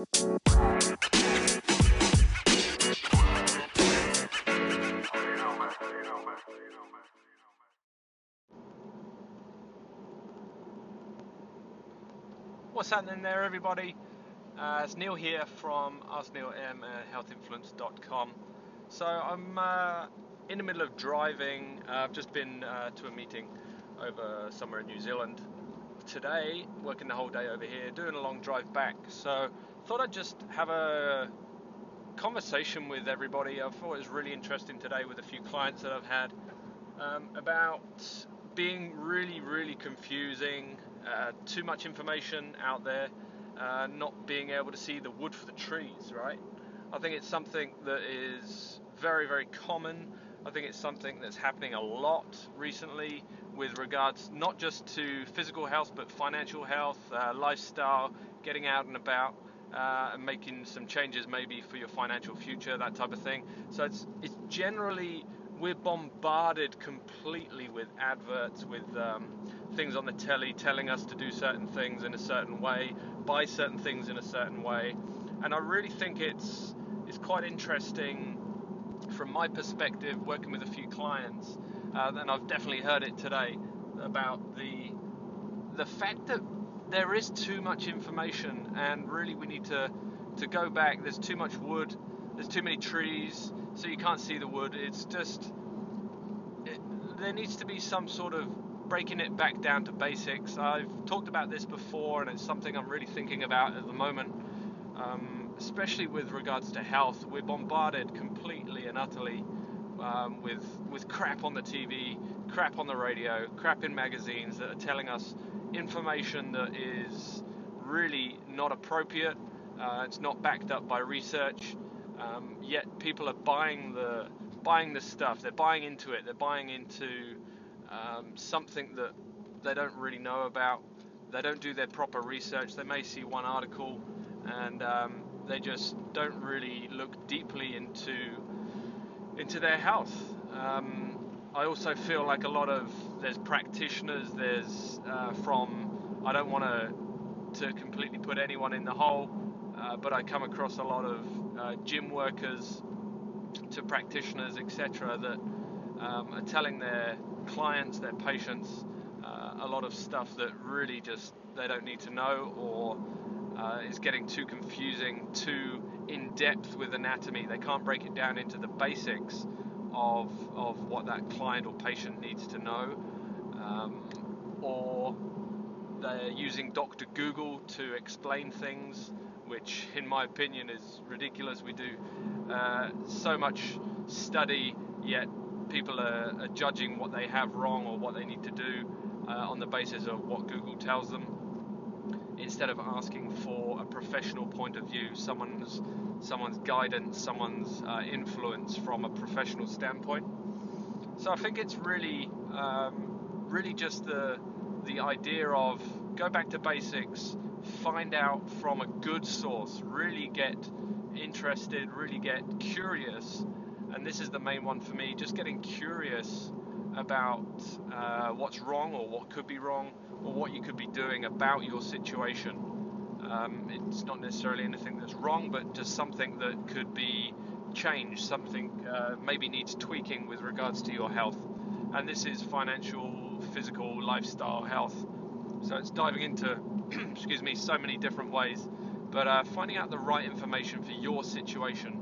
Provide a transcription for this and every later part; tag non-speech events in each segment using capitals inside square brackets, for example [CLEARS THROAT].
What's happening there, everybody? Uh, it's Neil here from AskNeilM healthinfluence.com. So I'm uh, in the middle of driving. Uh, I've just been uh, to a meeting over somewhere in New Zealand today, working the whole day over here, doing a long drive back. So thought I'd just have a conversation with everybody. I thought it was really interesting today with a few clients that I've had um, about being really, really confusing, uh, too much information out there, uh, not being able to see the wood for the trees, right? I think it's something that is very, very common. I think it's something that's happening a lot recently with regards not just to physical health but financial health, uh, lifestyle, getting out and about. Uh, and making some changes maybe for your financial future, that type of thing. So it's it's generally we're bombarded completely with adverts, with um, things on the telly telling us to do certain things in a certain way, buy certain things in a certain way, and I really think it's it's quite interesting from my perspective, working with a few clients, uh, and I've definitely heard it today about the the fact that there is too much information, and really we need to to go back. There's too much wood. There's too many trees, so you can't see the wood. It's just it, there needs to be some sort of breaking it back down to basics. I've talked about this before, and it's something I'm really thinking about at the moment. Um, especially with regards to health, we're bombarded completely and utterly um, with with crap on the TV, crap on the radio, crap in magazines that are telling us information that is really not appropriate. Uh, it's not backed up by research. Um, yet people are buying the buying the stuff. They're buying into it. They're buying into um, something that they don't really know about. They don't do their proper research. They may see one article and um, they just don't really look deeply into into their health. Um, I also feel like a lot of there's practitioners. There's uh, from I don't want to to completely put anyone in the hole, uh, but I come across a lot of uh, gym workers to practitioners, etc., that um, are telling their clients, their patients, uh, a lot of stuff that really just they don't need to know or uh, is getting too confusing, too in depth with anatomy. They can't break it down into the basics of, of what that client or patient needs to know. Um, or they're using Dr. Google to explain things, which, in my opinion, is ridiculous. We do uh, so much study, yet people are, are, judging what they have wrong or what they need to do uh, on the basis of what Google tells them instead of asking for a professional point of view, someone's someone's guidance, someone's uh, influence from a professional standpoint. So I think it's really, um, really just the the idea of go back to basics, find out from a good source, really get interested, really get curious, and this is the main one for me. Just getting curious about uh, what's wrong or what could be wrong or what you could be doing about your situation. Um, it's not necessarily anything that's wrong, but just something that could be changed, something uh, maybe needs tweaking with regards to your health. And this is financial, physical, lifestyle health. So it's diving into, [CLEARS THROAT] excuse me, so many different ways. But uh, finding out the right information for your situation.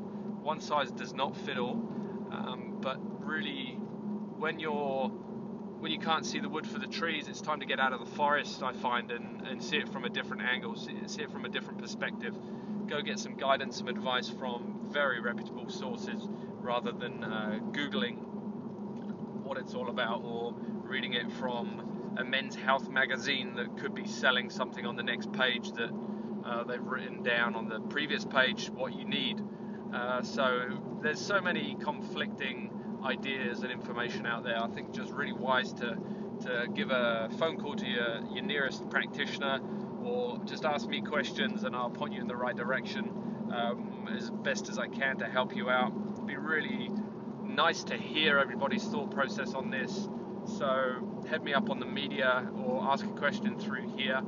One size does not fit all, um, but really, when you're when you can't see the wood for the trees, it's time to get out of the forest, I find, and, and see it from a different angle, see, see it from a different perspective. Go get some guidance, some advice from very reputable sources rather than uh, Googling what it's all about or reading it from a men's health magazine that could be selling something on the next page that uh, they've written down on the previous page what you need. Uh, so there's so many conflicting ideas and information out there. I think just really wise to to give a phone call to your, your nearest practitioner or just ask me questions and I'll point you in the right direction um, as best as I can to help you out. It'd be really nice to hear everybody's thought process on this. So head me up on the media or ask a question through here.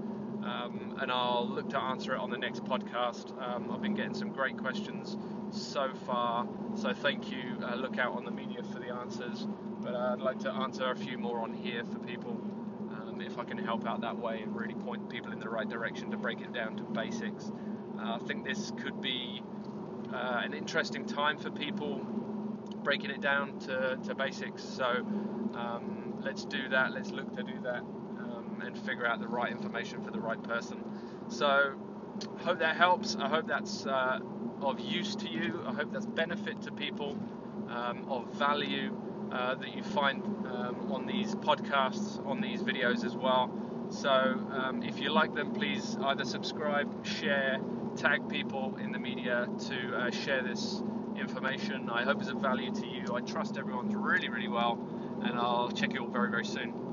um, and I'll look to answer it on the next podcast. Um, I've been getting some great questions so far, so thank you. Uh, look out on the media for the answers, but uh, I'd like to answer a few more on here for people um, if I can help out that way and really point people in the right direction to break it down to basics. Uh, I think this could be uh, an interesting time for people breaking it down to, to basics. So um, let's do that. Let's look to do that um, and figure out the right information for the right person. So hope that helps. I hope that's uh, of use to you. I hope that's benefit to people, um, of value uh, that you find um, on these podcasts, on these videos as well. So um, if you like them, please either subscribe, share, tag people in the media to uh, share this information. I hope it's of value to you. I trust everyone's really, really well, and I'll check you all very, very soon.